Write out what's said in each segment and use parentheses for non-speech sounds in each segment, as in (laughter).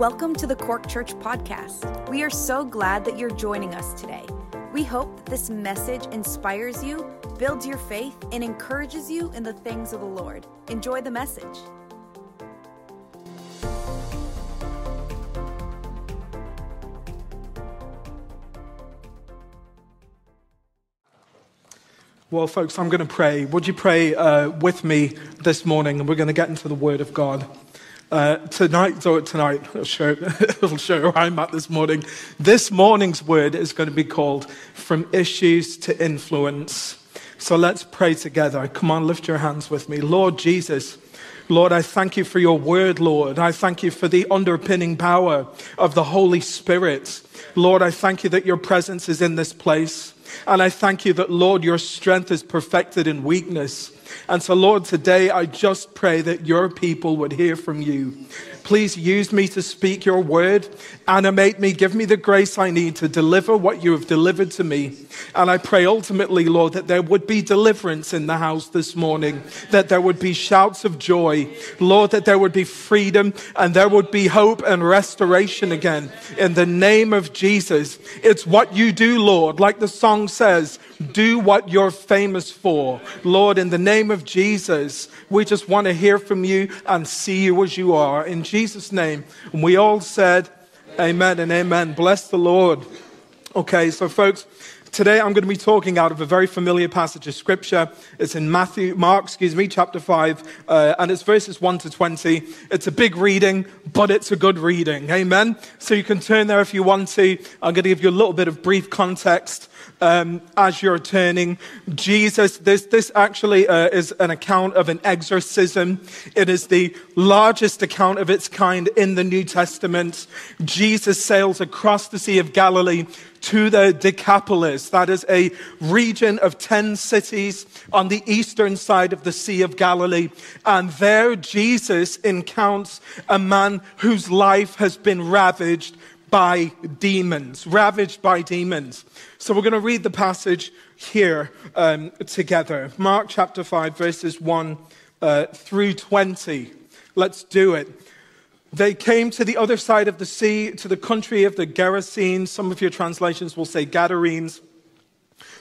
Welcome to the Cork Church Podcast. We are so glad that you're joining us today. We hope that this message inspires you, builds your faith, and encourages you in the things of the Lord. Enjoy the message. Well, folks, I'm going to pray. Would you pray uh, with me this morning? And we're going to get into the Word of God. Uh, tonight, so tonight, I'll show, (laughs) I'll show where I'm at this morning. This morning's word is going to be called From Issues to Influence. So let's pray together. Come on, lift your hands with me. Lord Jesus, Lord, I thank you for your word, Lord. I thank you for the underpinning power of the Holy Spirit. Lord, I thank you that your presence is in this place. And I thank you that, Lord, your strength is perfected in weakness. And so, Lord, today I just pray that your people would hear from you. Please use me to speak your word. Animate me. Give me the grace I need to deliver what you have delivered to me. And I pray ultimately, Lord, that there would be deliverance in the house this morning, that there would be shouts of joy. Lord, that there would be freedom and there would be hope and restoration again. In the name of Jesus. It's what you do, Lord. Like the song says, do what you're famous for. Lord, in the name of Jesus, we just want to hear from you and see you as you are. In Jesus' name. And we all said, Amen and amen. Bless the Lord. Okay, so folks, Today I'm going to be talking out of a very familiar passage of scripture. It's in Matthew, Mark, excuse me, chapter 5, uh, and it's verses 1 to 20. It's a big reading, but it's a good reading. Amen. So you can turn there if you want to. I'm going to give you a little bit of brief context um, as you're turning. Jesus, this, this actually uh, is an account of an exorcism. It is the largest account of its kind in the New Testament. Jesus sails across the Sea of Galilee to the Decapolis. That is a region of 10 cities on the eastern side of the Sea of Galilee. And there Jesus encounters a man whose life has been ravaged by demons, ravaged by demons. So we're going to read the passage here um, together. Mark chapter 5, verses 1 uh, through 20. Let's do it. They came to the other side of the sea, to the country of the Gerasenes. Some of your translations will say Gadarenes.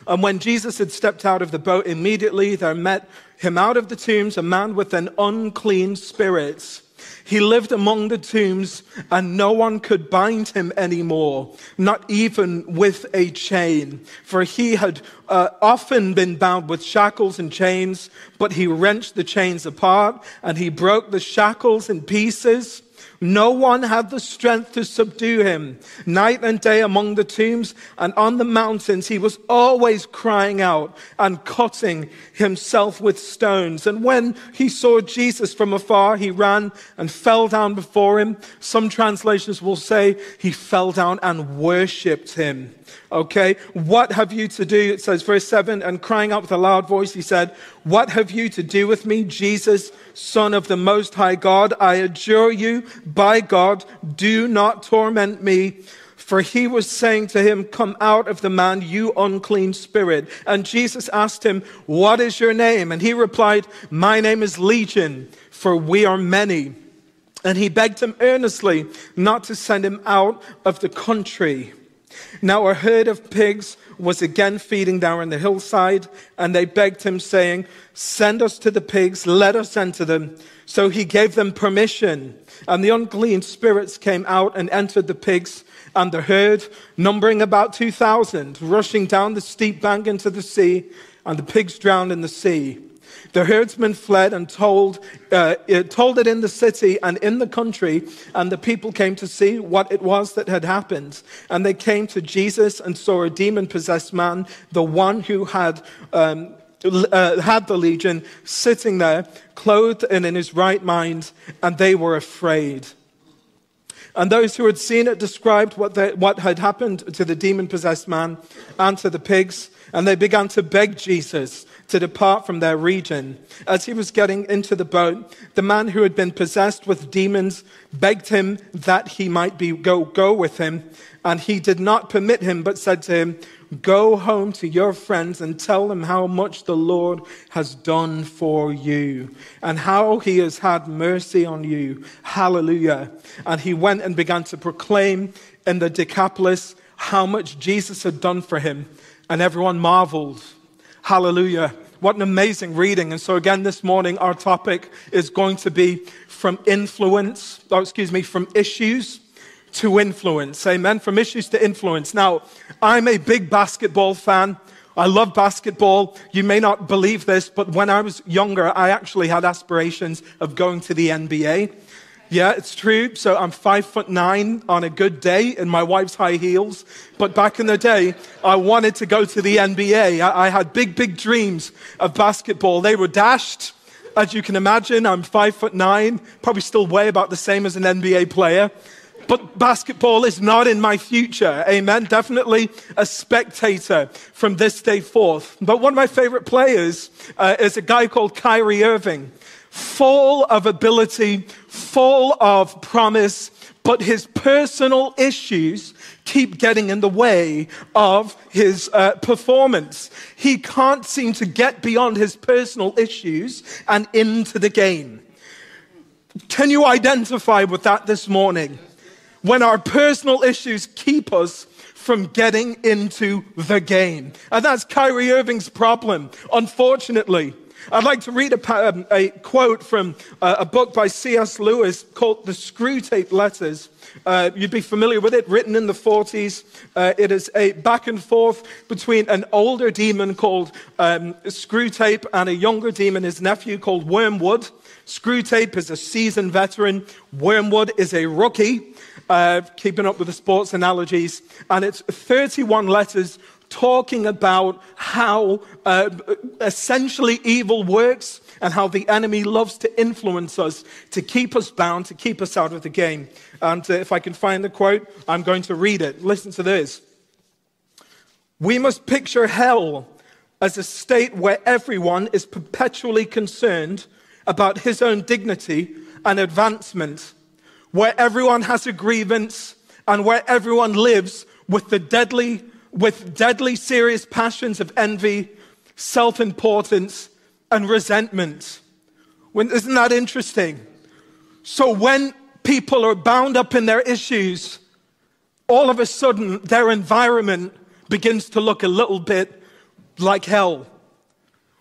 And when Jesus had stepped out of the boat, immediately there met him out of the tombs a man with an unclean spirit he lived among the tombs and no one could bind him anymore, not even with a chain. For he had uh, often been bound with shackles and chains, but he wrenched the chains apart and he broke the shackles in pieces. No one had the strength to subdue him. Night and day among the tombs and on the mountains, he was always crying out and cutting himself with stones. And when he saw Jesus from afar, he ran and fell down before him. Some translations will say he fell down and worshipped him. Okay. What have you to do? It says verse seven and crying out with a loud voice, he said, what have you to do with me, Jesus, son of the most high God? I adjure you by God, do not torment me. For he was saying to him, Come out of the man, you unclean spirit. And Jesus asked him, What is your name? And he replied, My name is Legion, for we are many. And he begged him earnestly not to send him out of the country. Now a herd of pigs was again feeding down on the hillside, and they begged him, saying, Send us to the pigs, let us enter them. So he gave them permission, and the unclean spirits came out and entered the pigs and the herd, numbering about 2,000, rushing down the steep bank into the sea, and the pigs drowned in the sea. The herdsmen fled and told, uh, it told it in the city and in the country, and the people came to see what it was that had happened. And they came to Jesus and saw a demon possessed man, the one who had. Um, uh, had the legion sitting there, clothed and in his right mind, and they were afraid. And those who had seen it described what, they, what had happened to the demon possessed man and to the pigs, and they began to beg Jesus to depart from their region. As he was getting into the boat, the man who had been possessed with demons begged him that he might be, go, go with him. And he did not permit him, but said to him, Go home to your friends and tell them how much the Lord has done for you and how he has had mercy on you. Hallelujah. And he went and began to proclaim in the Decapolis how much Jesus had done for him. And everyone marveled. Hallelujah. What an amazing reading. And so, again, this morning, our topic is going to be from influence, oh, excuse me, from issues to influence. Amen. From issues to influence. Now, I'm a big basketball fan. I love basketball. You may not believe this, but when I was younger, I actually had aspirations of going to the NBA. Yeah, it's true. So I'm five foot nine on a good day in my wife's high heels. But back in the day, I wanted to go to the NBA. I, I had big, big dreams of basketball. They were dashed. As you can imagine, I'm five foot nine, probably still weigh about the same as an NBA player. But basketball is not in my future. Amen. Definitely a spectator from this day forth. But one of my favorite players uh, is a guy called Kyrie Irving full of ability, full of promise, but his personal issues keep getting in the way of his uh, performance. He can't seem to get beyond his personal issues and into the game. Can you identify with that this morning? When our personal issues keep us from getting into the game. And that's Kyrie Irving's problem, unfortunately. I'd like to read a, um, a quote from uh, a book by C.S. Lewis called The Screwtape Letters. Uh, you'd be familiar with it, written in the 40s. Uh, it is a back and forth between an older demon called um, Screwtape and a younger demon, his nephew, called Wormwood. Screwtape is a seasoned veteran, Wormwood is a rookie. Uh, keeping up with the sports analogies, and it's 31 letters talking about how uh, essentially evil works and how the enemy loves to influence us to keep us bound, to keep us out of the game. And uh, if I can find the quote, I'm going to read it. Listen to this. We must picture hell as a state where everyone is perpetually concerned about his own dignity and advancement, where everyone has a grievance and where everyone lives with the deadly with deadly serious passions of envy, self importance, and resentment. When, isn't that interesting? So when people are bound up in their issues, all of a sudden their environment begins to look a little bit like hell.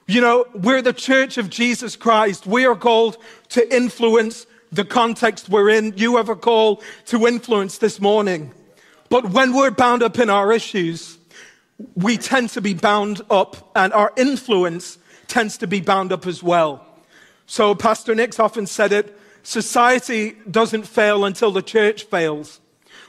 You know, we're the church of Jesus Christ. We are called to influence the context we're in. You have a call to influence this morning. But when we're bound up in our issues, we tend to be bound up, and our influence tends to be bound up as well. So, Pastor Nick's often said it society doesn't fail until the church fails.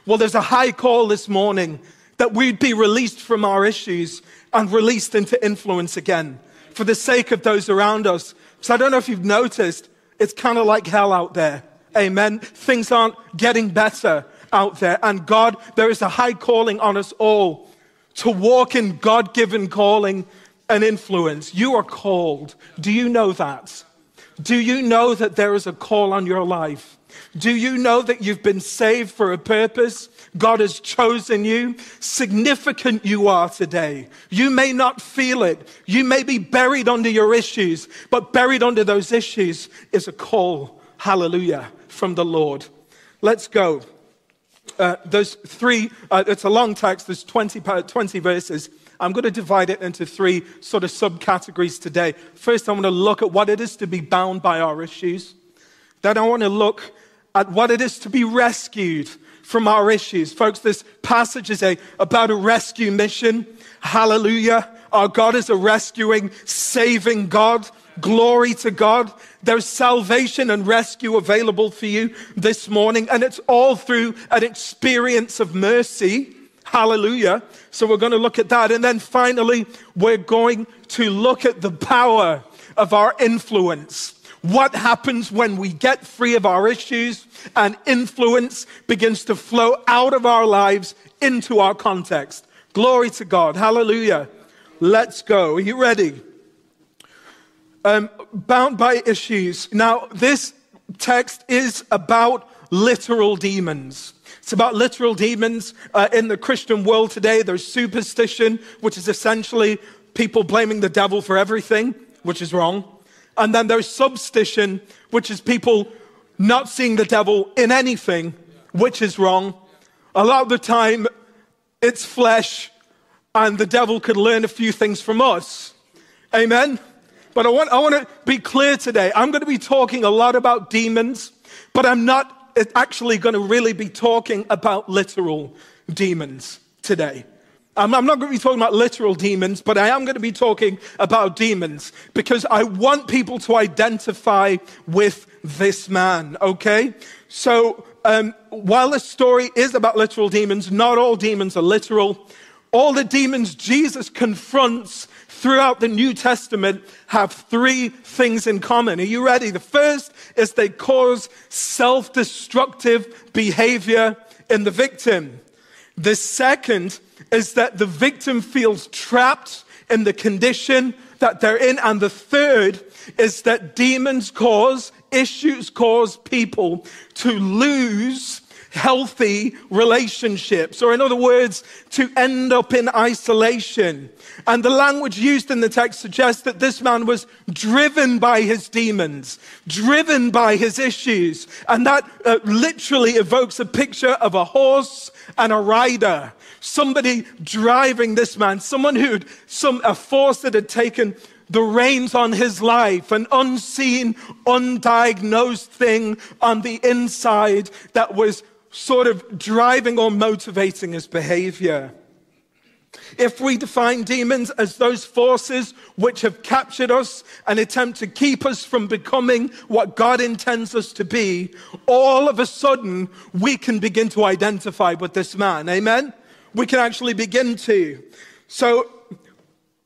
Well, there's a high call this morning that we'd be released from our issues and released into influence again for the sake of those around us. So, I don't know if you've noticed, it's kind of like hell out there. Amen. Things aren't getting better out there. And God, there is a high calling on us all to walk in God given calling and influence. You are called. Do you know that? Do you know that there is a call on your life? Do you know that you've been saved for a purpose? God has chosen you. Significant you are today. You may not feel it. You may be buried under your issues, but buried under those issues is a call. Hallelujah from the Lord. Let's go uh, those three, uh, it's a long text, there's 20, 20 verses. I'm going to divide it into three sort of subcategories today. First, I want to look at what it is to be bound by our issues. Then, I want to look at what it is to be rescued from our issues. Folks, this passage is a, about a rescue mission. Hallelujah. Our God is a rescuing, saving God. Glory to God. There's salvation and rescue available for you this morning, and it's all through an experience of mercy. Hallelujah. So we're going to look at that. And then finally, we're going to look at the power of our influence. What happens when we get free of our issues and influence begins to flow out of our lives into our context? Glory to God. Hallelujah. Let's go. Are you ready? Um, bound by issues. Now, this text is about literal demons. It's about literal demons uh, in the Christian world today. There's superstition, which is essentially people blaming the devil for everything, which is wrong. And then there's substition, which is people not seeing the devil in anything, which is wrong. A lot of the time, it's flesh, and the devil could learn a few things from us. Amen? But I want, I want to be clear today. I'm going to be talking a lot about demons, but I'm not actually going to really be talking about literal demons today. I'm, I'm not going to be talking about literal demons, but I am going to be talking about demons because I want people to identify with this man, okay? So, um, while this story is about literal demons, not all demons are literal. All the demons Jesus confronts throughout the New Testament have three things in common. Are you ready? The first is they cause self destructive behavior in the victim. The second is that the victim feels trapped in the condition that they're in. And the third is that demons cause, issues cause people to lose healthy relationships, or in other words, to end up in isolation. And the language used in the text suggests that this man was driven by his demons, driven by his issues. And that uh, literally evokes a picture of a horse and a rider. Somebody driving this man, someone who'd, some, a force that had taken the reins on his life, an unseen, undiagnosed thing on the inside that was sort of driving or motivating his behavior. If we define demons as those forces which have captured us and attempt to keep us from becoming what God intends us to be, all of a sudden we can begin to identify with this man. Amen? We can actually begin to. So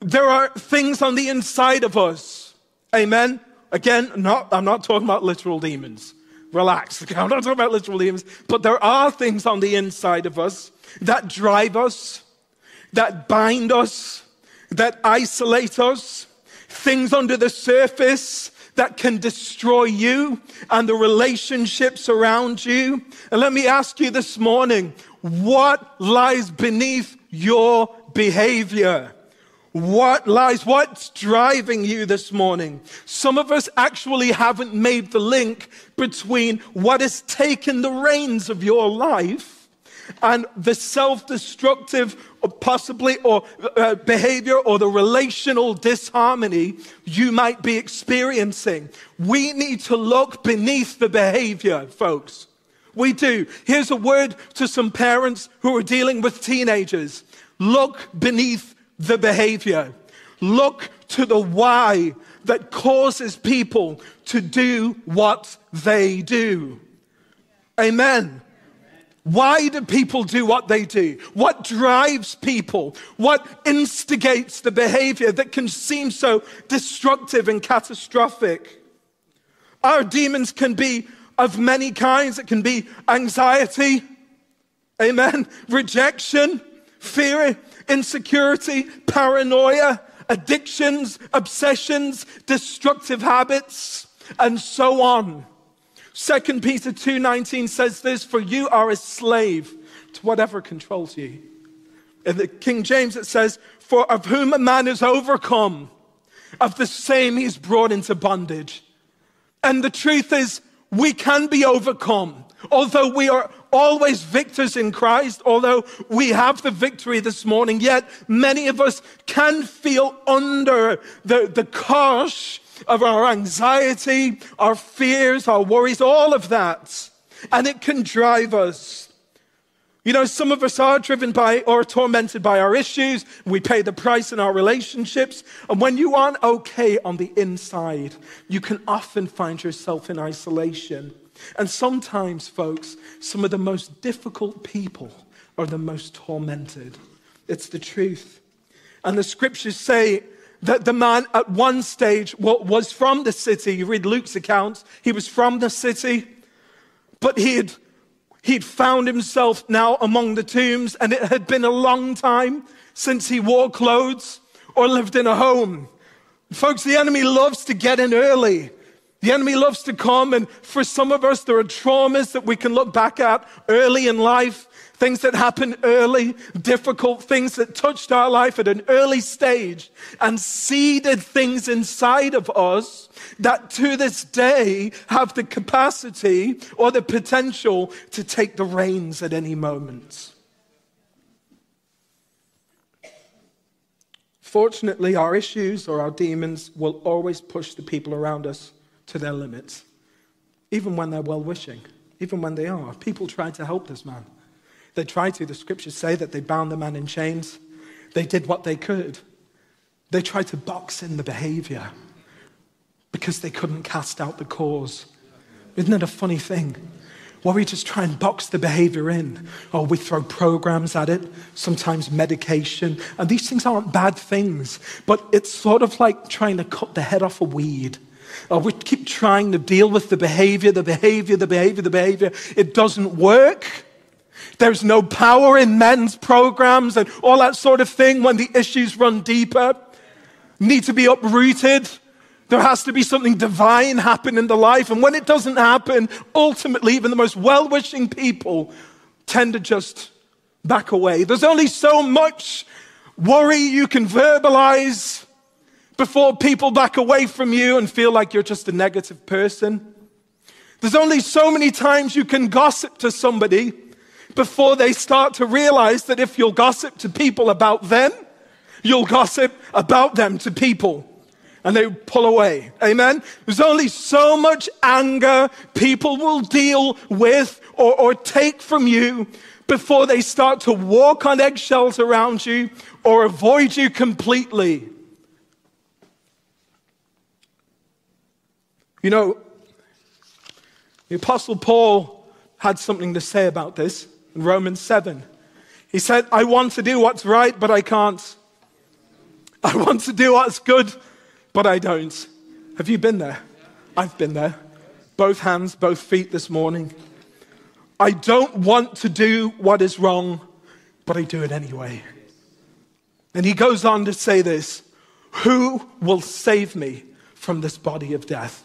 there are things on the inside of us. Amen? Again, not, I'm not talking about literal demons relax. (laughs) I'm not talking about literal demons, but there are things on the inside of us that drive us, that bind us, that isolate us, things under the surface that can destroy you and the relationships around you. And let me ask you this morning, what lies beneath your behavior? What lies? What's driving you this morning? Some of us actually haven't made the link between what has taken the reins of your life and the self-destructive or possibly or uh, behavior or the relational disharmony you might be experiencing. We need to look beneath the behavior, folks. We do. Here's a word to some parents who are dealing with teenagers. Look beneath the behavior. Look to the why that causes people to do what they do. Amen. Why do people do what they do? What drives people? What instigates the behavior that can seem so destructive and catastrophic? Our demons can be of many kinds. It can be anxiety, amen, rejection, fear, insecurity, paranoia, addictions, obsessions, destructive habits, and so on. 2 Peter 2:19 says this, for you are a slave to whatever controls you. In the King James it says, for of whom a man is overcome, of the same he is brought into bondage. And the truth is, we can be overcome. Although we are always victors in Christ, although we have the victory this morning, yet many of us can feel under the, the curse of our anxiety, our fears, our worries, all of that. And it can drive us. You know, some of us are driven by or tormented by our issues. We pay the price in our relationships. And when you aren't okay on the inside, you can often find yourself in isolation. And sometimes, folks, some of the most difficult people are the most tormented. It's the truth. And the scriptures say that the man at one stage was from the city. You read Luke's account, he was from the city, but he'd, he'd found himself now among the tombs, and it had been a long time since he wore clothes or lived in a home. Folks, the enemy loves to get in early The enemy loves to come, and for some of us, there are traumas that we can look back at early in life, things that happened early, difficult things that touched our life at an early stage and seeded things inside of us that to this day have the capacity or the potential to take the reins at any moment. Fortunately, our issues or our demons will always push the people around us to their limits, even when they're well wishing, even when they are. People tried to help this man. They tried to. The scriptures say that they bound the man in chains, they did what they could. They tried to box in the behavior because they couldn't cast out the cause. Isn't it a funny thing? Where we just try and box the behavior in, or we throw programs at it, sometimes medication. And these things aren't bad things, but it's sort of like trying to cut the head off a weed. Or we keep trying to deal with the behavior, the behavior, the behavior, the behavior. It doesn't work. There's no power in men's programs and all that sort of thing when the issues run deeper, need to be uprooted. There has to be something divine happen in the life. And when it doesn't happen, ultimately, even the most well wishing people tend to just back away. There's only so much worry you can verbalize before people back away from you and feel like you're just a negative person. There's only so many times you can gossip to somebody before they start to realize that if you'll gossip to people about them, you'll gossip about them to people and they pull away. Amen? There's only so much anger people will deal with or, or take from you before they start to walk on eggshells around you or avoid you completely. You know, the Apostle Paul had something to say about this in Romans 7. He said, I want to do what's right, but I can't. I want to do what's good, but I don't. Have you been there? I've been there. Both hands, both feet this morning. I don't want to do what is wrong, but I do it anyway. And he goes on to say this Who will save me from this body of death?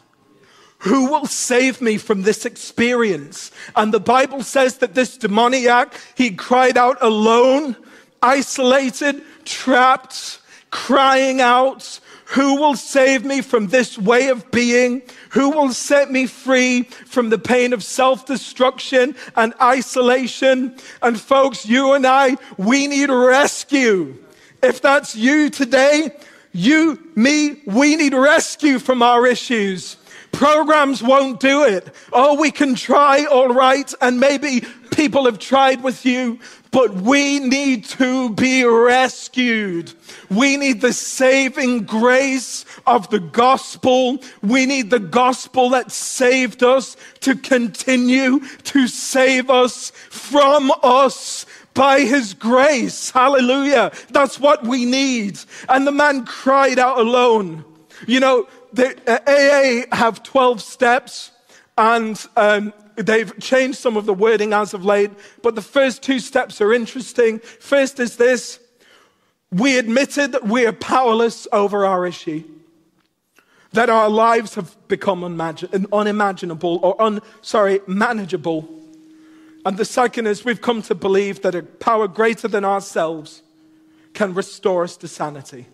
Who will save me from this experience? And the Bible says that this demoniac, he cried out alone, isolated, trapped, crying out, who will save me from this way of being? Who will set me free from the pain of self destruction and isolation? And folks, you and I, we need rescue. If that's you today, you, me, we need rescue from our issues. Programs won't do it. Oh, we can try, all right, and maybe people have tried with you, but we need to be rescued. We need the saving grace of the gospel. We need the gospel that saved us to continue to save us from us by his grace. Hallelujah. That's what we need. And the man cried out alone. You know, the AA have 12 steps and um, they've changed some of the wording as of late, but the first two steps are interesting. First is this we admitted that we are powerless over our issue, that our lives have become unimaginable or un, sorry, manageable. And the second is we've come to believe that a power greater than ourselves can restore us to sanity.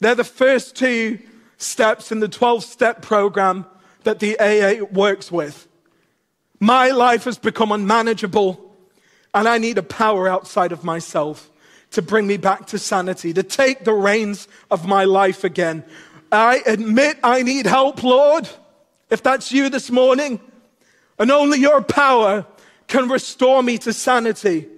They're the first two steps in the 12 step program that the AA works with. My life has become unmanageable, and I need a power outside of myself to bring me back to sanity, to take the reins of my life again. I admit I need help, Lord. If that's you this morning, and only your power can restore me to sanity.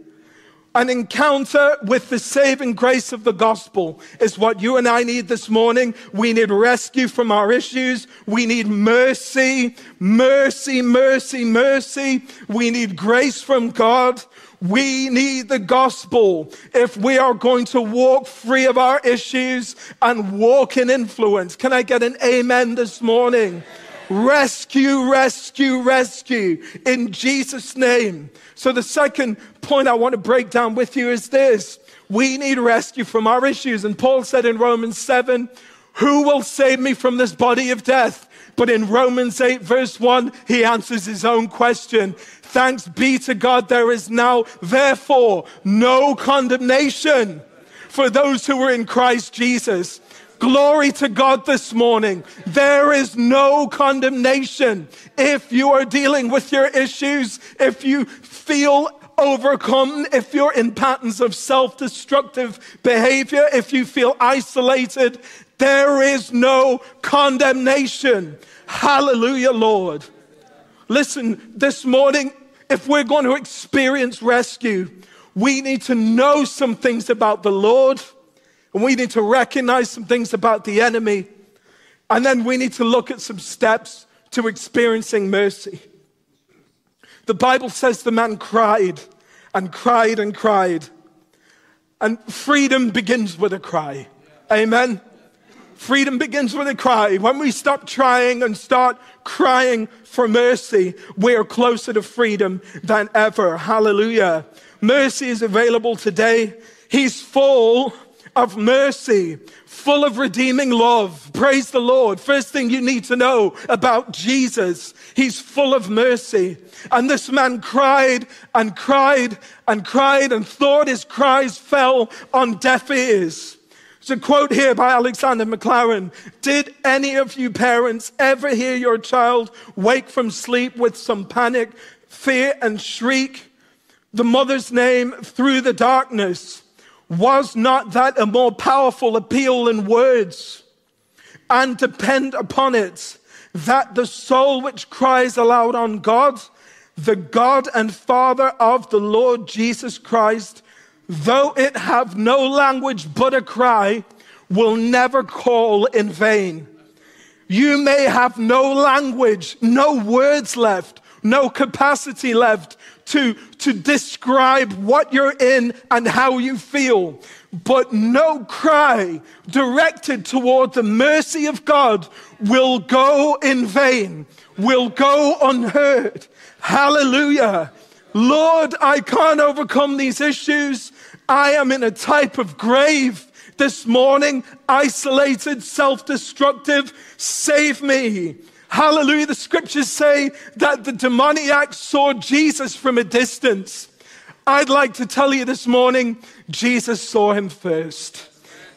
An encounter with the saving grace of the gospel is what you and I need this morning. We need rescue from our issues. We need mercy, mercy, mercy, mercy. We need grace from God. We need the gospel if we are going to walk free of our issues and walk in influence. Can I get an amen this morning? Rescue, rescue, rescue in Jesus' name. So, the second point I want to break down with you is this we need rescue from our issues. And Paul said in Romans 7, Who will save me from this body of death? But in Romans 8, verse 1, he answers his own question. Thanks be to God, there is now, therefore, no condemnation for those who are in Christ Jesus. Glory to God this morning. There is no condemnation. If you are dealing with your issues, if you feel overcome, if you're in patterns of self destructive behavior, if you feel isolated, there is no condemnation. Hallelujah, Lord. Listen, this morning, if we're going to experience rescue, we need to know some things about the Lord, and we need to recognize some things about the enemy, and then we need to look at some steps to experiencing mercy. The Bible says the man cried and cried and cried. And freedom begins with a cry. Amen. Freedom begins with a cry. When we stop trying and start crying for mercy, we are closer to freedom than ever. Hallelujah. Mercy is available today. He's full of mercy, full of redeeming love. Praise the Lord. First thing you need to know about Jesus, he's full of mercy. And this man cried and cried and cried and thought his cries fell on deaf ears. There's a quote here by Alexander Maclaren. Did any of you parents ever hear your child wake from sleep with some panic, fear, and shriek the mother's name through the darkness? Was not that a more powerful appeal than words? And depend upon it that the soul which cries aloud on God, the God and Father of the Lord Jesus Christ, though it have no language but a cry, will never call in vain. You may have no language, no words left, no capacity left to, to describe what you're in and how you feel. But no cry directed toward the mercy of God will go in vain, will go unheard. Hallelujah. Lord, I can't overcome these issues. I am in a type of grave this morning, isolated, self destructive. Save me. Hallelujah. The scriptures say that the demoniac saw Jesus from a distance. I'd like to tell you this morning, Jesus saw him first.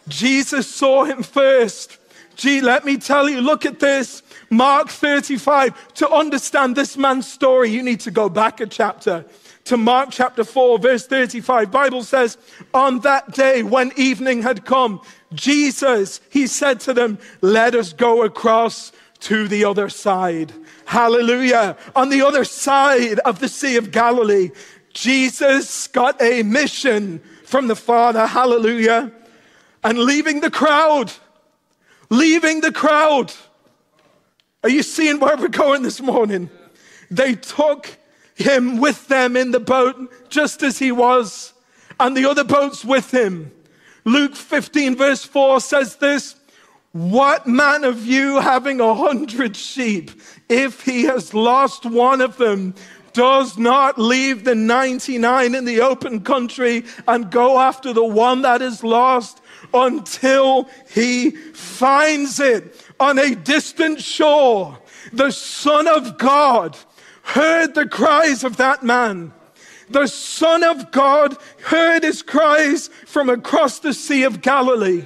Jesus saw him first. Gee, let me tell you, look at this. Mark 35. To understand this man's story, you need to go back a chapter to Mark chapter 4, verse 35. Bible says, on that day when evening had come, Jesus, he said to them, let us go across to the other side. Hallelujah. On the other side of the Sea of Galilee, Jesus got a mission from the Father. Hallelujah. And leaving the crowd, leaving the crowd. Are you seeing where we're going this morning? They took him with them in the boat just as he was, and the other boats with him. Luke 15, verse 4 says this What man of you having a hundred sheep, if he has lost one of them, does not leave the 99 in the open country and go after the one that is lost until he finds it on a distant shore? The Son of God heard the cries of that man. The Son of God heard his cries from across the Sea of Galilee.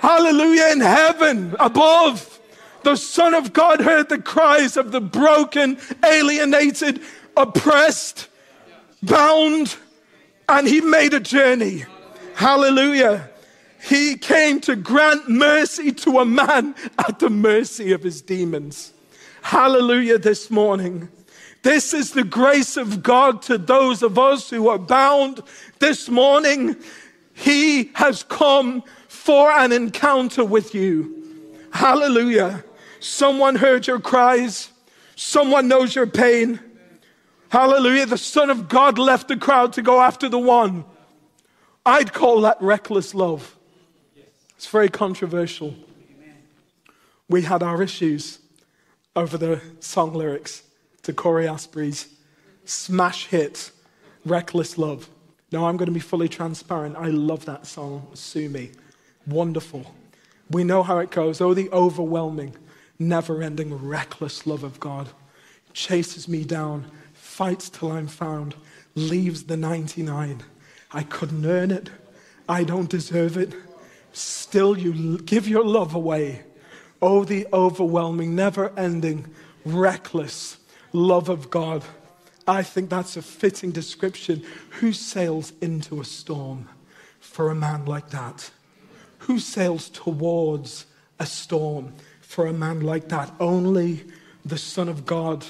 Hallelujah in heaven above. The Son of God heard the cries of the broken, alienated, oppressed, bound, and he made a journey. Hallelujah. He came to grant mercy to a man (laughs) at the mercy of his demons. Hallelujah this morning. This is the grace of God to those of us who are bound this morning. He has come for an encounter with you. Hallelujah. Someone heard your cries. Someone knows your pain. Hallelujah. The Son of God left the crowd to go after the one. I'd call that reckless love. It's very controversial. We had our issues over the song lyrics to Cory Asbury's smash hit, Reckless Love. Now, I'm going to be fully transparent. I love that song, Sue Me. Wonderful. We know how it goes. Oh, the overwhelming, never ending, reckless love of God. Chases me down, fights till I'm found, leaves the 99. I couldn't earn it. I don't deserve it. Still, you give your love away. Oh, the overwhelming, never ending, reckless love of God. I think that's a fitting description. Who sails into a storm for a man like that? Who sails towards a storm for a man like that? Only the Son of God.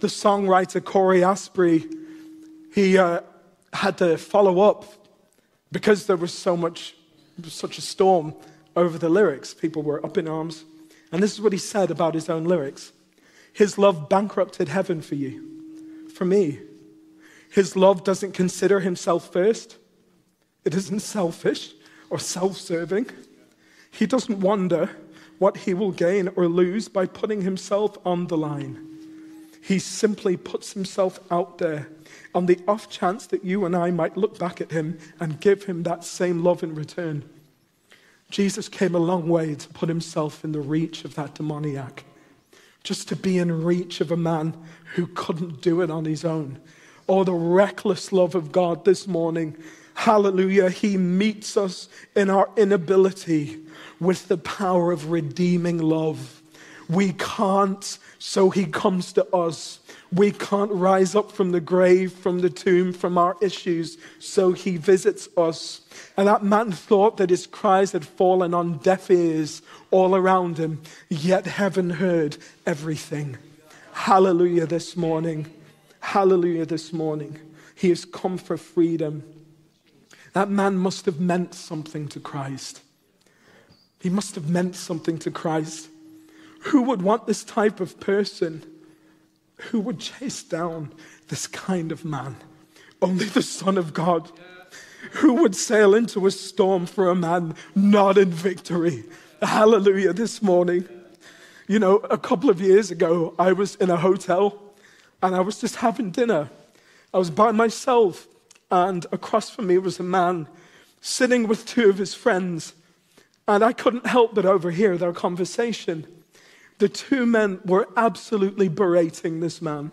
The songwriter Cory Asbury, he uh, had to follow up because there was so much, such a storm over the lyrics. People were up in arms. And this is what he said about his own lyrics His love bankrupted heaven for you, for me. His love doesn't consider himself first, it isn't selfish or self serving. He doesn't wonder what he will gain or lose by putting himself on the line. He simply puts himself out there on the off chance that you and I might look back at him and give him that same love in return. Jesus came a long way to put himself in the reach of that demoniac, just to be in reach of a man who couldn't do it on his own. Oh, the reckless love of God this morning Hallelujah. He meets us in our inability with the power of redeeming love. We can't, so he comes to us. We can't rise up from the grave, from the tomb, from our issues, so he visits us. And that man thought that his cries had fallen on deaf ears all around him, yet heaven heard everything. Hallelujah this morning. Hallelujah this morning. He has come for freedom. That man must have meant something to Christ. He must have meant something to Christ. Who would want this type of person? Who would chase down this kind of man? Only the Son of God. Who would sail into a storm for a man not in victory? Hallelujah, this morning. You know, a couple of years ago, I was in a hotel and I was just having dinner. I was by myself and across from me was a man sitting with two of his friends. And I couldn't help but overhear their conversation. The two men were absolutely berating this man.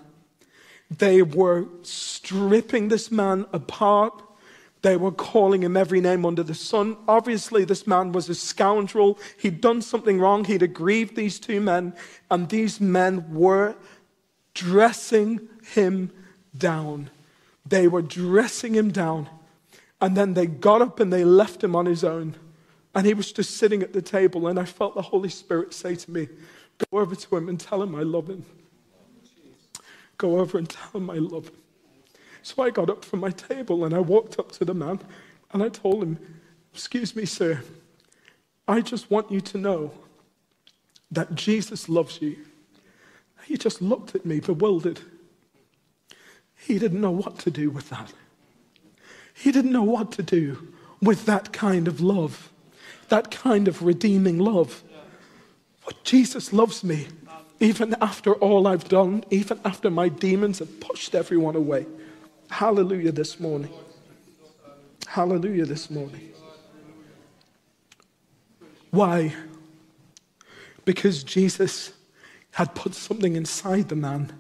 They were stripping this man apart. They were calling him every name under the sun. Obviously, this man was a scoundrel. He'd done something wrong. He'd aggrieved these two men, and these men were dressing him down. They were dressing him down. And then they got up and they left him on his own. And he was just sitting at the table. And I felt the Holy Spirit say to me, Go over to him and tell him I love him. Go over and tell him I love him. So I got up from my table and I walked up to the man and I told him, Excuse me, sir. I just want you to know that Jesus loves you. He just looked at me bewildered. He didn't know what to do with that. He didn't know what to do with that kind of love, that kind of redeeming love. But Jesus loves me even after all I've done, even after my demons have pushed everyone away. Hallelujah this morning. Hallelujah this morning. Why? Because Jesus had put something inside the man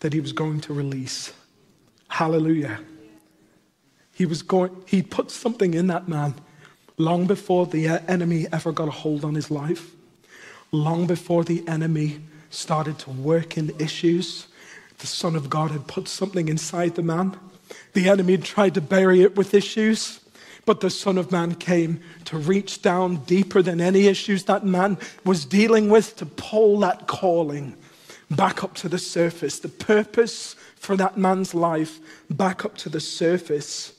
that he was going to release. Hallelujah. He was going, he put something in that man long before the enemy ever got a hold on his life, long before the enemy started to work in issues. The Son of God had put something inside the man. The enemy had tried to bury it with issues, but the Son of Man came to reach down deeper than any issues that man was dealing with to pull that calling back up to the surface. The purpose for that man's life back up to the surface.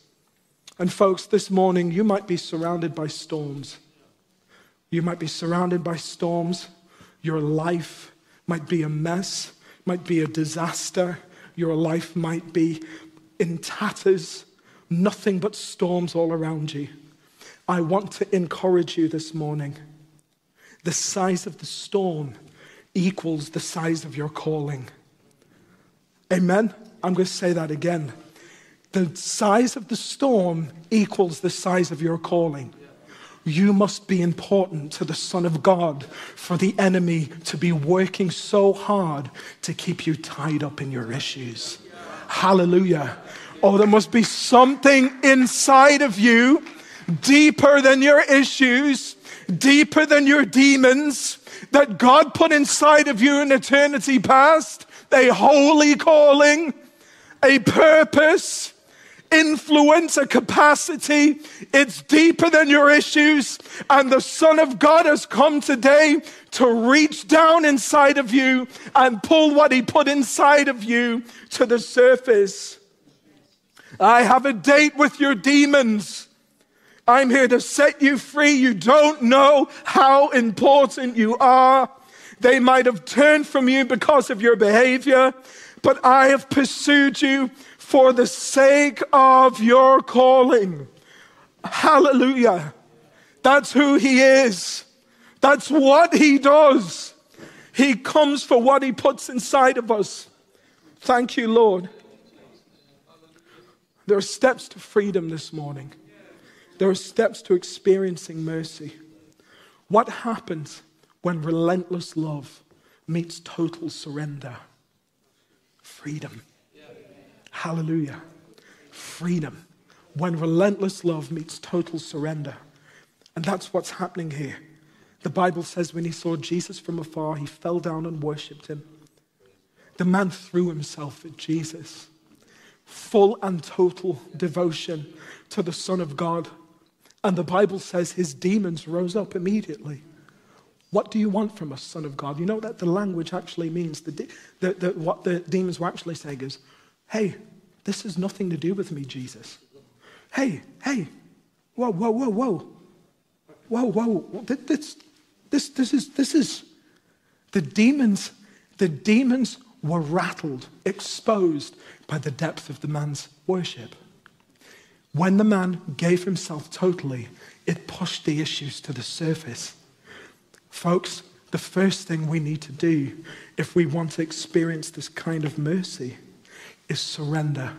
And, folks, this morning you might be surrounded by storms. You might be surrounded by storms. Your life might be a mess, might be a disaster. Your life might be in tatters, nothing but storms all around you. I want to encourage you this morning. The size of the storm equals the size of your calling. Amen? I'm going to say that again. The size of the storm equals the size of your calling. you must be important to the Son of God for the enemy to be working so hard to keep you tied up in your issues. Hallelujah. Oh, there must be something inside of you deeper than your issues, deeper than your demons that God put inside of you in eternity past, a holy calling, a purpose influence, a capacity. It's deeper than your issues. And the Son of God has come today to reach down inside of you and pull what He put inside of you to the surface. I have a date with your demons. I'm here to set you free. You don't know how important you are. They might have turned from you because of your behavior, but I have pursued you for the sake of your calling. Hallelujah. That's who he is. That's what he does. He comes for what he puts inside of us. Thank you, Lord. There are steps to freedom this morning. There are steps to experiencing mercy. What happens when relentless love meets total surrender? Freedom. Hallelujah. Freedom. When relentless love meets total surrender. And that's what's happening here. The Bible says when he saw Jesus from afar, he fell down and worshiped him. The man threw himself at Jesus. Full and total devotion to the Son of God. And the Bible says his demons rose up immediately. What do you want from us, Son of God? You know that the language actually means, the, the, the, what the demons were actually saying is, hey, this has nothing to do with me, Jesus. Hey, hey, whoa, whoa, whoa, whoa. Whoa, whoa. This, this, this, is, this is, the demons, the demons were rattled, exposed by the depth of the man's worship. When the man gave himself totally, it pushed the issues to the surface. Folks, the first thing we need to do if we want to experience this kind of mercy is surrender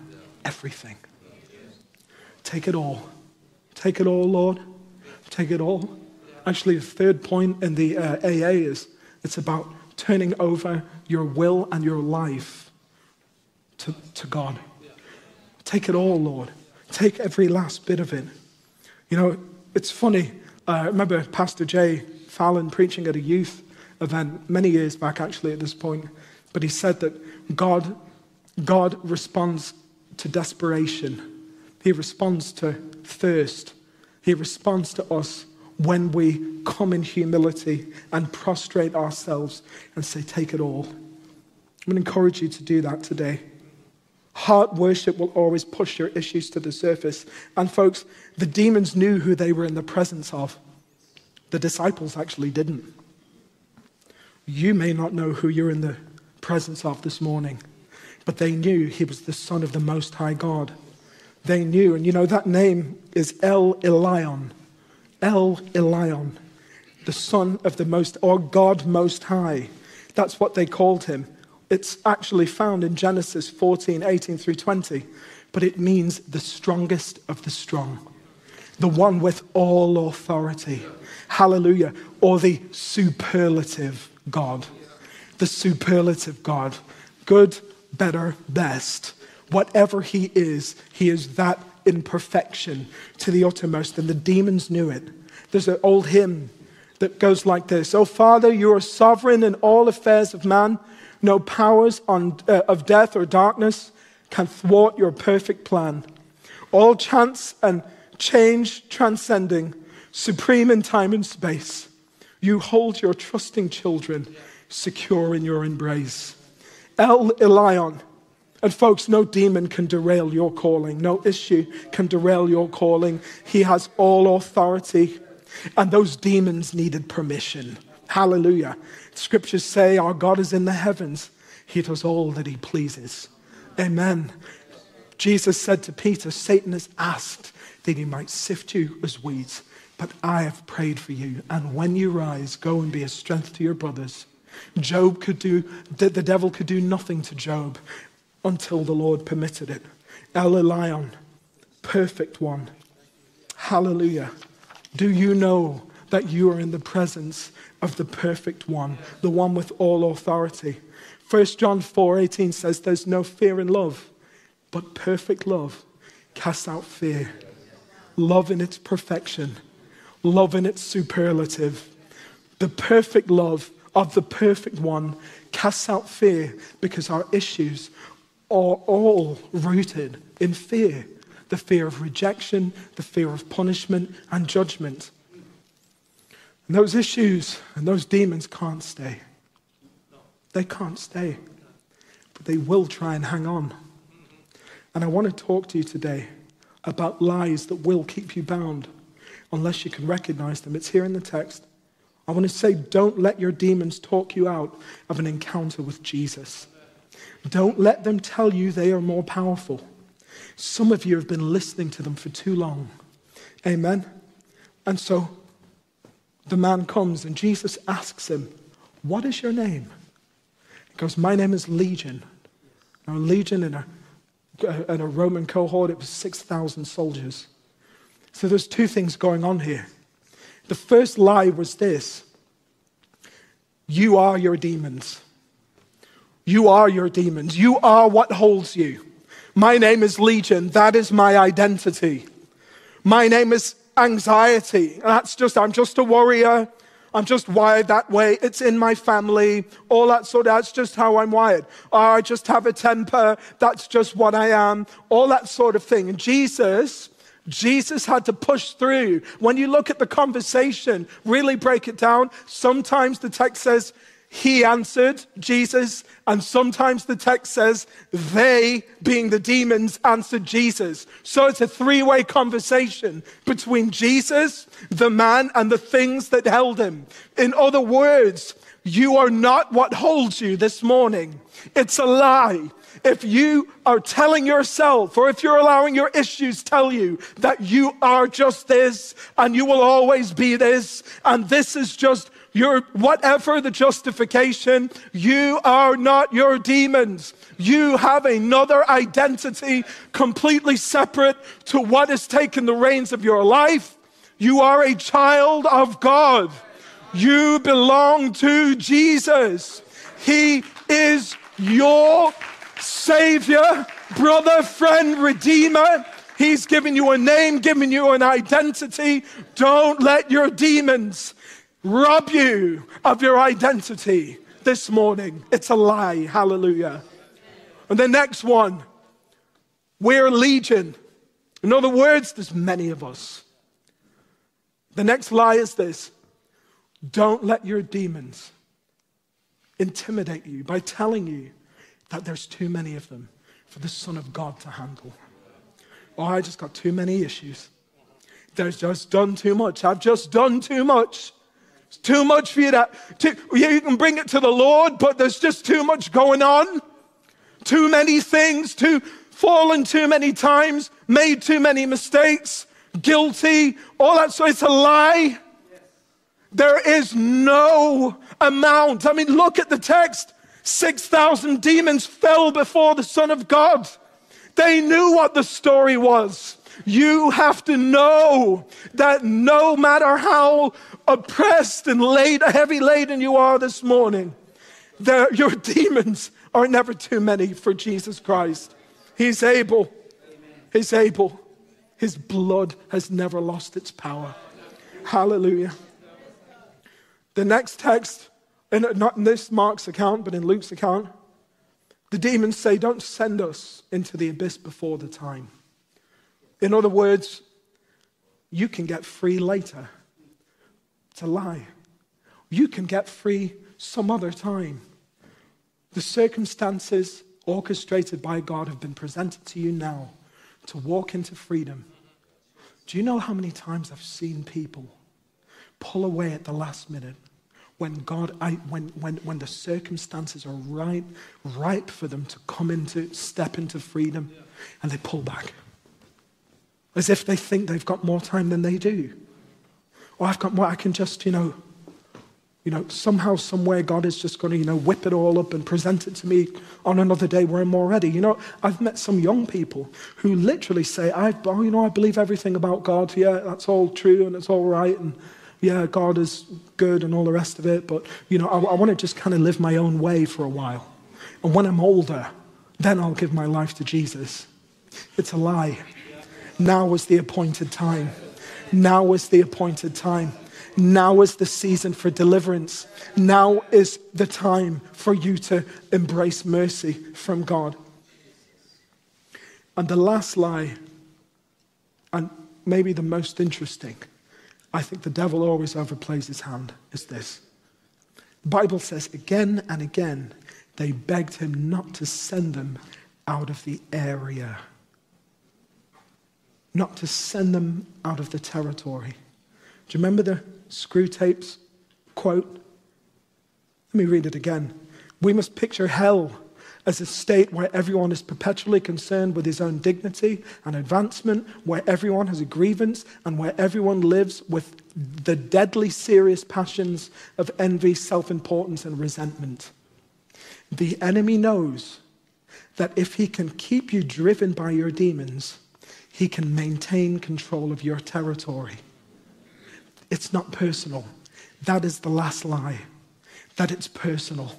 everything. Take it all. Take it all, Lord. Take it all. Actually, the third point in the uh, AA is it's about turning over your will and your life to, to God. Take it all, Lord. Take every last bit of it. You know, it's funny. Uh, I remember Pastor Jay Fallon preaching at a youth event many years back, actually, at this point. But he said that God God responds to desperation, He responds to thirst, He responds to us when we come in humility and prostrate ourselves and say, Take it all. I'm going to encourage you to do that today. Heart worship will always push your issues to the surface. And, folks, the demons knew who they were in the presence of. The disciples actually didn't. You may not know who you're in the presence of this morning but they knew he was the Son of the Most High God. They knew, and you know, that name is El Elyon. El Elyon, the Son of the Most, or God Most High. That's what they called him. It's actually found in Genesis 14, 18 through 20, but it means the strongest of the strong, the one with all authority. Hallelujah. Or the superlative God. The superlative God. Good, better, best. Whatever he is, he is that in perfection to the uttermost, and the demons knew it. There's an old hymn that goes like this Oh, Father, you are sovereign in all affairs of man. No powers on, uh, of death or darkness can thwart your perfect plan. All chance and change transcending, supreme in time and space. You hold your trusting children secure in your embrace. El Elyon. And folks, no demon can derail your calling. No issue can derail your calling. He has all authority. And those demons needed permission. Hallelujah. Scriptures say our God is in the heavens. He does all that he pleases. Amen. Jesus said to Peter, Satan has asked that he might sift you as weeds, but I have prayed for you. And when you rise, go and be a strength to your brothers. Job could do, that the devil could do nothing to Job until the Lord permitted it. El perfect one. Hallelujah. Do you know that you are in the presence of the perfect one, the one with all authority? 1 John 4:18 says there's no fear in love, but perfect love casts out fear. Love in its perfection, love in its superlative. The perfect love of the perfect one casts out fear because our issues are all rooted in fear the fear of rejection, the fear of punishment and judgment. And those issues and those demons can't stay. They can't stay, but they will try and hang on. And I want to talk to you today about lies that will keep you bound unless you can recognize them. It's here in the text. I want to say, don't let your demons talk you out of an encounter with Jesus. Don't let them tell you they are more powerful. Some of you have been listening to them for too long. Amen. And so the man comes and Jesus asks him, What is your name? He goes, My name is Legion. Now, Legion in a, in a Roman cohort, it was 6,000 soldiers. So there's two things going on here. The first lie was this You are your demons. You are your demons. You are what holds you. My name is Legion. That is my identity. My name is anxiety. That's just, I'm just a warrior. I'm just wired that way. It's in my family. All that sort of, that's just how I'm wired. Or I just have a temper. That's just what I am. All that sort of thing. And Jesus, Jesus had to push through. When you look at the conversation, really break it down, sometimes the text says he answered, Jesus, and sometimes the text says they, being the demons, answered Jesus. So it's a three way conversation between Jesus, the man, and the things that held him. In other words, you are not what holds you this morning. It's a lie. If you are telling yourself, or if you're allowing your issues tell you that you are just this and you will always be this, and this is just your whatever the justification, you are not your demons. You have another identity completely separate to what has taken the reins of your life. You are a child of God. You belong to Jesus. He is your Savior, brother, friend, Redeemer. He's given you a name, given you an identity. Don't let your demons rob you of your identity this morning. It's a lie. Hallelujah. And the next one, we're a legion. In other words, there's many of us. The next lie is this don't let your demons intimidate you by telling you that there's too many of them for the Son of God to handle. Oh, I just got too many issues. There's just done too much. I've just done too much. It's too much for you to, you can bring it to the Lord, but there's just too much going on. Too many things, too fallen too many times, made too many mistakes, guilty, all that. So it's a lie. There is no amount. I mean, look at the text. 6,000 demons fell before the Son of God. They knew what the story was. You have to know that no matter how oppressed and laid, heavy laden you are this morning, there, your (laughs) demons are never too many for Jesus Christ. He's able. He's able. His blood has never lost its power. Hallelujah. The next text, not in this Mark's account, but in Luke's account, the demons say, Don't send us into the abyss before the time. In other words, you can get free later. A lie. You can get free some other time. The circumstances orchestrated by God have been presented to you now to walk into freedom. Do you know how many times I've seen people pull away at the last minute when God, I, when, when, when the circumstances are right, ripe for them to come into, step into freedom, and they pull back? As if they think they've got more time than they do. Or I've got more, I can just, you know, you know, somehow, somewhere, God is just going to, you know, whip it all up and present it to me on another day where I'm more ready. You know, I've met some young people who literally say, I, oh, you know, I believe everything about God. Yeah, that's all true and it's all right. And yeah, God is good and all the rest of it. But, you know, I, I want to just kind of live my own way for a while. And when I'm older, then I'll give my life to Jesus. It's a lie. Now was the appointed time. Now was the appointed time. Now is the season for deliverance. Now is the time for you to embrace mercy from God. And the last lie, and maybe the most interesting, I think the devil always overplays his hand, is this. The Bible says again and again, they begged him not to send them out of the area, not to send them out of the territory. Do you remember the Screwtape's quote. Let me read it again. We must picture hell as a state where everyone is perpetually concerned with his own dignity and advancement, where everyone has a grievance, and where everyone lives with the deadly serious passions of envy, self importance, and resentment. The enemy knows that if he can keep you driven by your demons, he can maintain control of your territory. It's not personal. That is the last lie. That it's personal.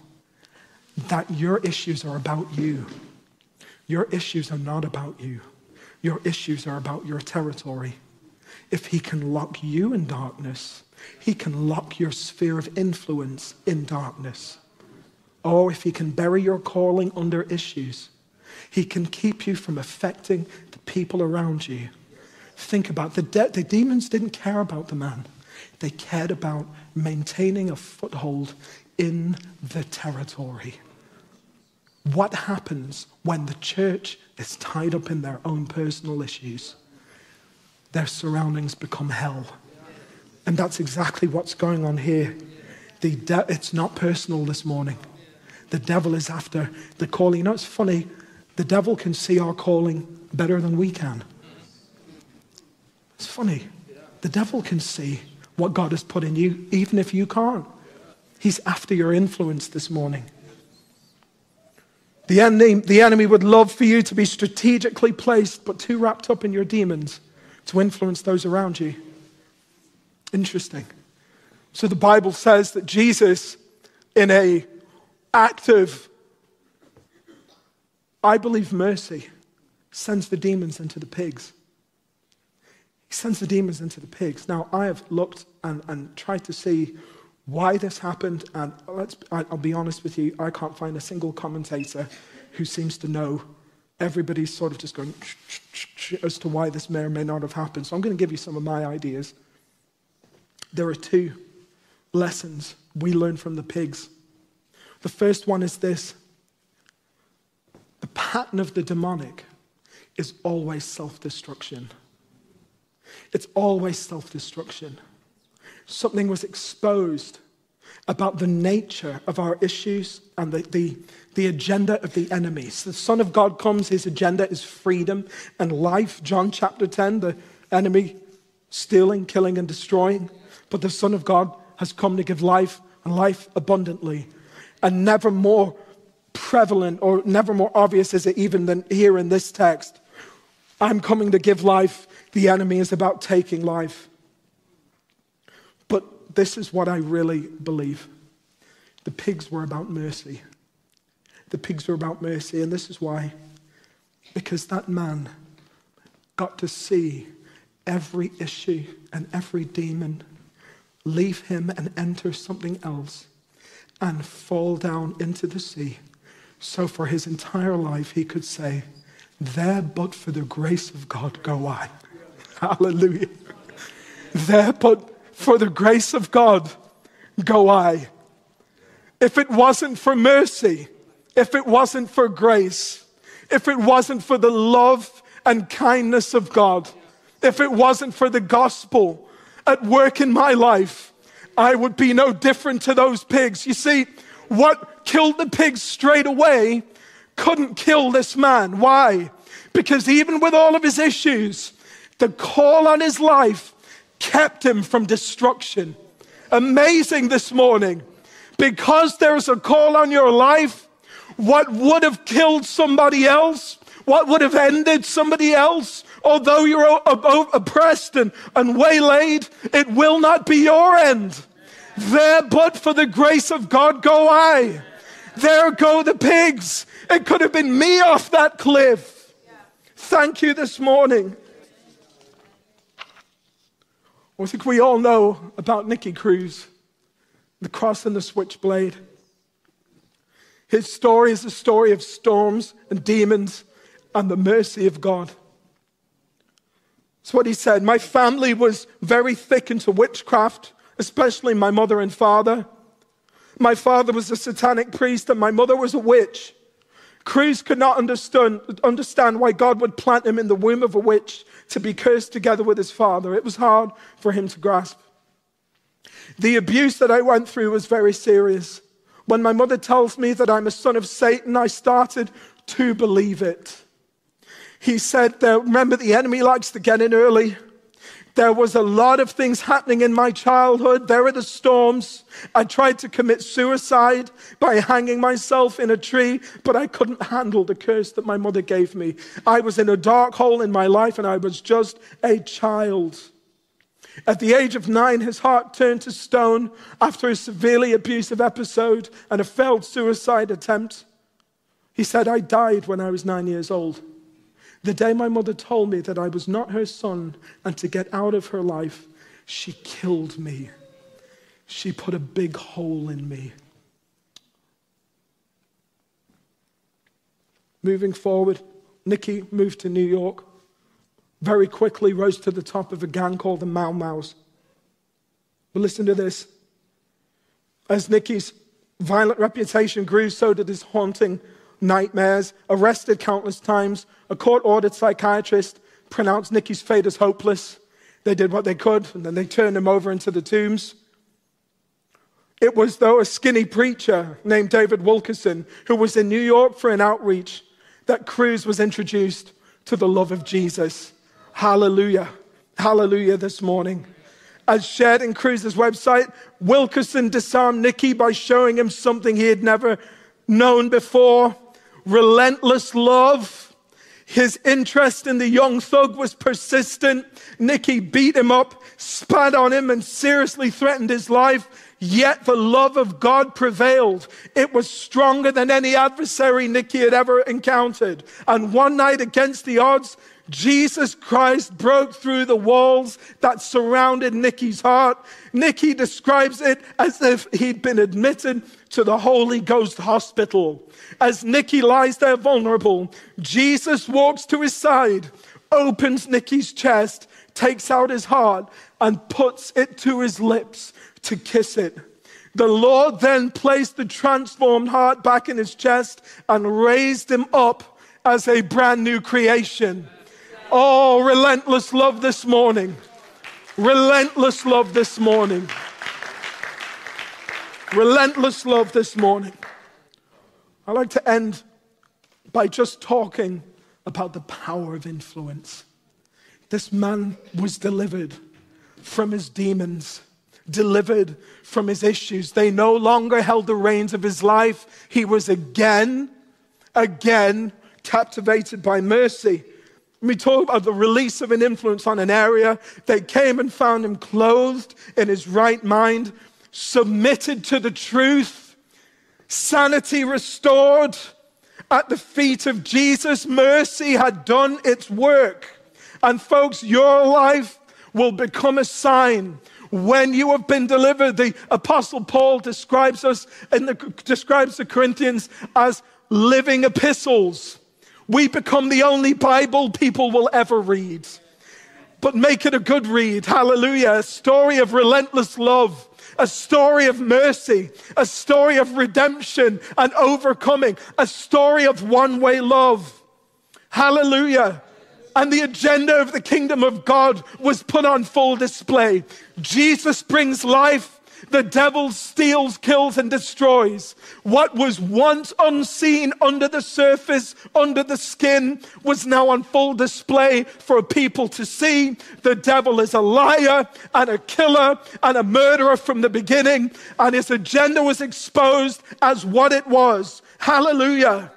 That your issues are about you. Your issues are not about you. Your issues are about your territory. If he can lock you in darkness, he can lock your sphere of influence in darkness. Or if he can bury your calling under issues, he can keep you from affecting the people around you. Think about the, de- the demons didn't care about the man. They cared about maintaining a foothold in the territory. What happens when the church is tied up in their own personal issues? Their surroundings become hell. And that's exactly what's going on here. De- it's not personal this morning. The devil is after the calling. You know, it's funny. The devil can see our calling better than we can. It's funny. The devil can see what God has put in you, even if you can't. He's after your influence this morning. The enemy, the enemy would love for you to be strategically placed, but too wrapped up in your demons to influence those around you. Interesting. So the Bible says that Jesus, in a act of, I believe, mercy, sends the demons into the pigs. He sends the demons into the pigs. Now, I have looked and, and tried to see why this happened, and I'll be honest with you, I can't find a single commentator who seems to know. Everybody's sort of just going as to why this may or may not have happened. So I'm going to give you some of my ideas. There are two lessons we learn from the pigs. The first one is this pattern of the demonic is always self destruction. It's always self destruction. Something was exposed about the nature of our issues and the, the, the agenda of the enemy. So the Son of God comes, his agenda is freedom and life. John chapter 10, the enemy stealing, killing, and destroying. But the Son of God has come to give life and life abundantly. And never more prevalent or never more obvious is it even than here in this text. I'm coming to give life the enemy is about taking life. But this is what I really believe the pigs were about mercy. The pigs were about mercy, and this is why. Because that man got to see every issue and every demon leave him and enter something else and fall down into the sea. So for his entire life, he could say, There but for the grace of God go I. Hallelujah. There, but for the grace of God, go I. If it wasn't for mercy, if it wasn't for grace, if it wasn't for the love and kindness of God, if it wasn't for the gospel at work in my life, I would be no different to those pigs. You see, what killed the pigs straight away couldn't kill this man. Why? Because even with all of his issues, the call on his life kept him from destruction. amazing this morning. Because there's a call on your life, what would have killed somebody else, what would have ended somebody else, although you're oppressed and, and waylaid, it will not be your end. There, but for the grace of God, go I. There go the pigs. It could have been me off that cliff. Thank you this morning. I think we all know about Nicky Cruz, the cross and the switchblade. His story is a story of storms and demons and the mercy of God. That's what he said. My family was very thick into witchcraft, especially my mother and father. My father was a satanic priest and my mother was a witch. Cruz could not understand, understand why God would plant him in the womb of a witch to be cursed together with his father. It was hard for him to grasp. The abuse that I went through was very serious. When my mother tells me that I'm a son of Satan, I started to believe it. He said, Remember, the enemy likes to get in early. There was a lot of things happening in my childhood. There were the storms. I tried to commit suicide by hanging myself in a tree, but I couldn't handle the curse that my mother gave me. I was in a dark hole in my life and I was just a child. At the age of nine, his heart turned to stone after a severely abusive episode and a failed suicide attempt. He said, I died when I was nine years old. The day my mother told me that I was not her son and to get out of her life, she killed me. She put a big hole in me. Moving forward, Nicky moved to New York. Very quickly rose to the top of a gang called the Mau Mau's. But listen to this. As Nicky's violent reputation grew, so did his haunting nightmares, arrested countless times. A court ordered psychiatrist pronounced Nicky's fate as hopeless. They did what they could, and then they turned him over into the tombs. It was, though, a skinny preacher named David Wilkerson, who was in New York for an outreach, that Cruz was introduced to the love of Jesus. Hallelujah. Hallelujah this morning. As shared in Cruz's website, Wilkerson disarmed Nicky by showing him something he had never known before relentless love. His interest in the young thug was persistent. Nicky beat him up, spat on him, and seriously threatened his life. Yet the love of God prevailed. It was stronger than any adversary Nicky had ever encountered. And one night against the odds, Jesus Christ broke through the walls that surrounded Nicky's heart. Nicky describes it as if he'd been admitted to the Holy Ghost hospital. As Nicky lies there vulnerable, Jesus walks to his side, opens Nicky's chest, takes out his heart, and puts it to his lips to kiss it. The Lord then placed the transformed heart back in his chest and raised him up as a brand new creation. Oh, relentless love this morning. Relentless love this morning. Relentless love this morning. I'd like to end by just talking about the power of influence. This man was delivered from his demons, delivered from his issues. They no longer held the reins of his life. He was again, again captivated by mercy. We talk about the release of an influence on an area. They came and found him clothed in his right mind, submitted to the truth, sanity restored. At the feet of Jesus, mercy had done its work. And folks, your life will become a sign when you have been delivered. The apostle Paul describes us and describes the Corinthians as living epistles. We become the only Bible people will ever read. But make it a good read. Hallelujah. A story of relentless love a story of mercy, a story of redemption and overcoming, a story of one way love. Hallelujah. And the agenda of the kingdom of God was put on full display. Jesus brings life The devil steals, kills, and destroys. What was once unseen under the surface, under the skin, was now on full display for people to see. The devil is a liar and a killer and a murderer from the beginning, and his agenda was exposed as what it was. Hallelujah.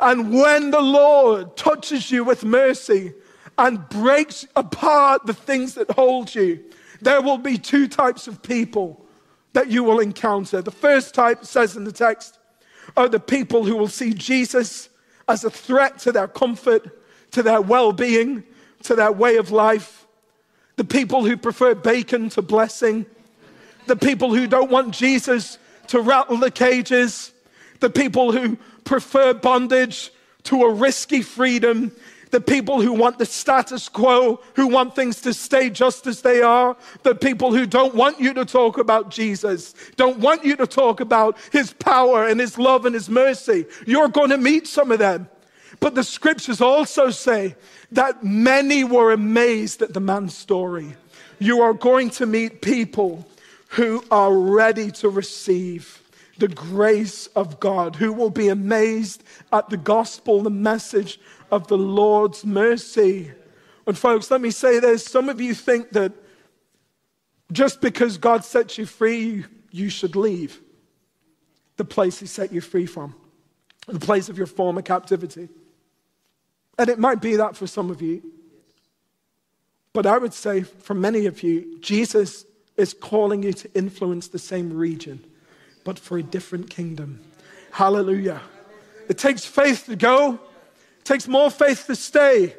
And when the Lord touches you with mercy and breaks apart the things that hold you, there will be two types of people that you will encounter. The first type says in the text are the people who will see Jesus as a threat to their comfort, to their well being, to their way of life. The people who prefer bacon to blessing. The people who don't want Jesus to rattle the cages. The people who prefer bondage to a risky freedom the people who want the status quo, who want things to stay just as they are, the people who don't want you to talk about Jesus, don't want you to talk about his power and his love and his mercy. You're going to meet some of them. But the scriptures also say that many were amazed at the man's story. You are going to meet people who are ready to receive the grace of God, who will be amazed at the gospel, the message of the Lord's mercy. And, folks, let me say this some of you think that just because God set you free, you should leave the place He set you free from, the place of your former captivity. And it might be that for some of you. But I would say for many of you, Jesus is calling you to influence the same region, but for a different kingdom. Hallelujah. It takes faith to go, takes more faith to stay.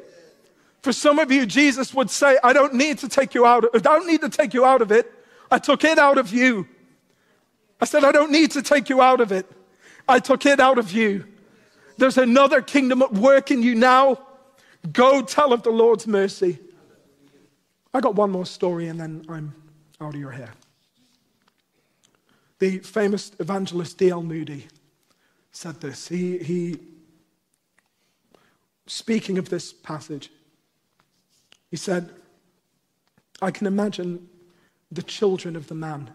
For some of you, Jesus would say, I don't need to take you out. I don't need to take you out of it. I took it out of you. I said, I don't need to take you out of it. I took it out of you. There's another kingdom at work in you now. Go tell of the Lord's mercy. I got one more story and then I'm out of your hair. The famous evangelist D.L. Moody said this. He, he speaking of this passage, he said, I can imagine the children of the man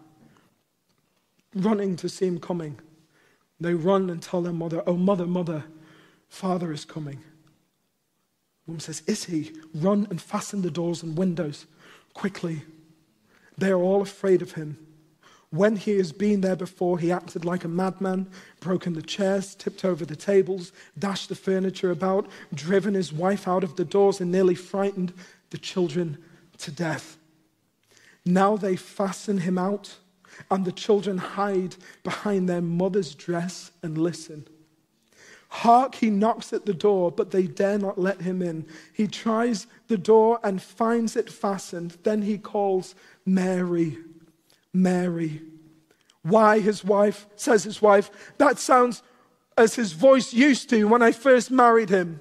running to see him coming. They run and tell their mother, Oh, mother, mother, father is coming. Mom says, Is he? Run and fasten the doors and windows quickly. They are all afraid of him. When he has been there before, he acted like a madman, broken the chairs, tipped over the tables, dashed the furniture about, driven his wife out of the doors, and nearly frightened the children to death. Now they fasten him out, and the children hide behind their mother's dress and listen. Hark, he knocks at the door, but they dare not let him in. He tries the door and finds it fastened. Then he calls Mary. Mary. Why his wife, says his wife, that sounds as his voice used to when I first married him.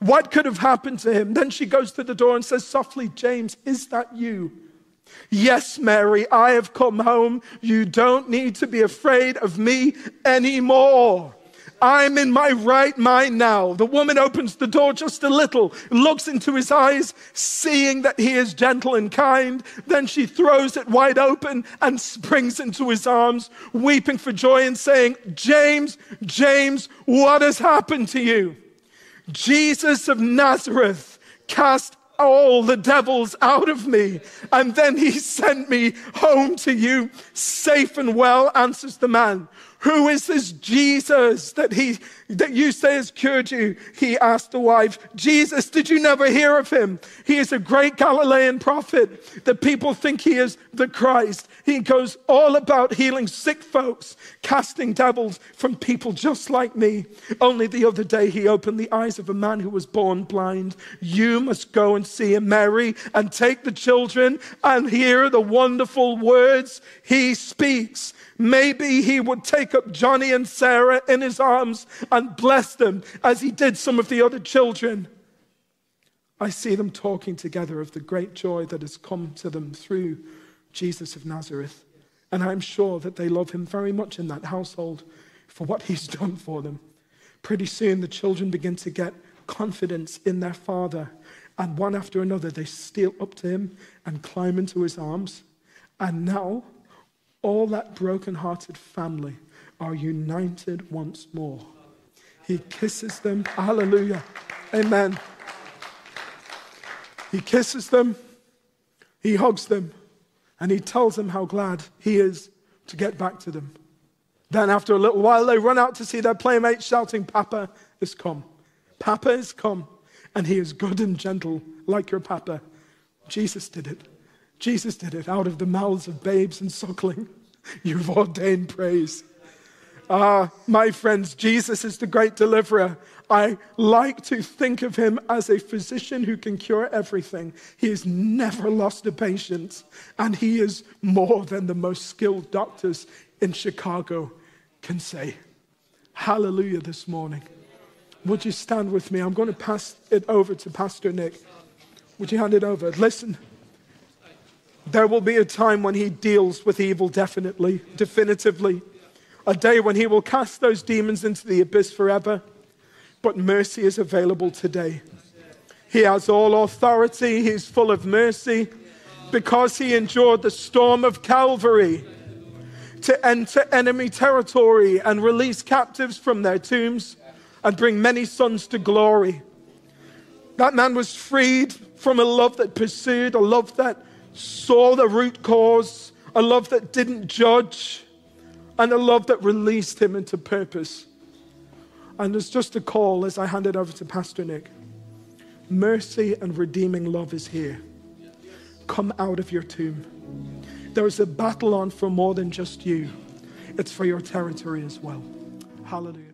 What could have happened to him? Then she goes to the door and says softly, James, is that you? Yes, Mary, I have come home. You don't need to be afraid of me anymore. I'm in my right mind now. The woman opens the door just a little, looks into his eyes, seeing that he is gentle and kind. Then she throws it wide open and springs into his arms, weeping for joy and saying, James, James, what has happened to you? Jesus of Nazareth cast all the devils out of me. And then he sent me home to you safe and well, answers the man. Who is this Jesus that he that you say has cured you? He asked the wife. Jesus, did you never hear of him? He is a great Galilean prophet. The people think he is the Christ. He goes all about healing sick folks, casting devils from people just like me. Only the other day he opened the eyes of a man who was born blind. You must go and see him, Mary, and take the children and hear the wonderful words he speaks. Maybe he would take up Johnny and Sarah in his arms and bless them as he did some of the other children. I see them talking together of the great joy that has come to them through Jesus of Nazareth. And I'm sure that they love him very much in that household for what he's done for them. Pretty soon, the children begin to get confidence in their father. And one after another, they steal up to him and climb into his arms. And now, all that broken-hearted family are united once more. He kisses them. Hallelujah. Amen. He kisses them, he hugs them, and he tells them how glad he is to get back to them. Then, after a little while, they run out to see their playmate shouting, Papa is come. Papa is come, and he is good and gentle like your Papa. Jesus did it. Jesus did it out of the mouths of babes and suckling. You've ordained praise. Ah, my friends, Jesus is the great deliverer. I like to think of him as a physician who can cure everything. He has never lost a patient, and he is more than the most skilled doctors in Chicago can say. Hallelujah this morning. Would you stand with me? I'm going to pass it over to Pastor Nick. Would you hand it over? Listen. There will be a time when he deals with evil definitely, definitively a day when he will cast those demons into the abyss forever. But mercy is available today. He has all authority, he's full of mercy because he endured the storm of Calvary to enter enemy territory and release captives from their tombs and bring many sons to glory. That man was freed from a love that pursued, a love that saw the root cause, a love that didn't judge, and a love that released him into purpose. And there's just a call as I hand it over to Pastor Nick. Mercy and redeeming love is here. Come out of your tomb. There is a battle on for more than just you, it's for your territory as well. Hallelujah.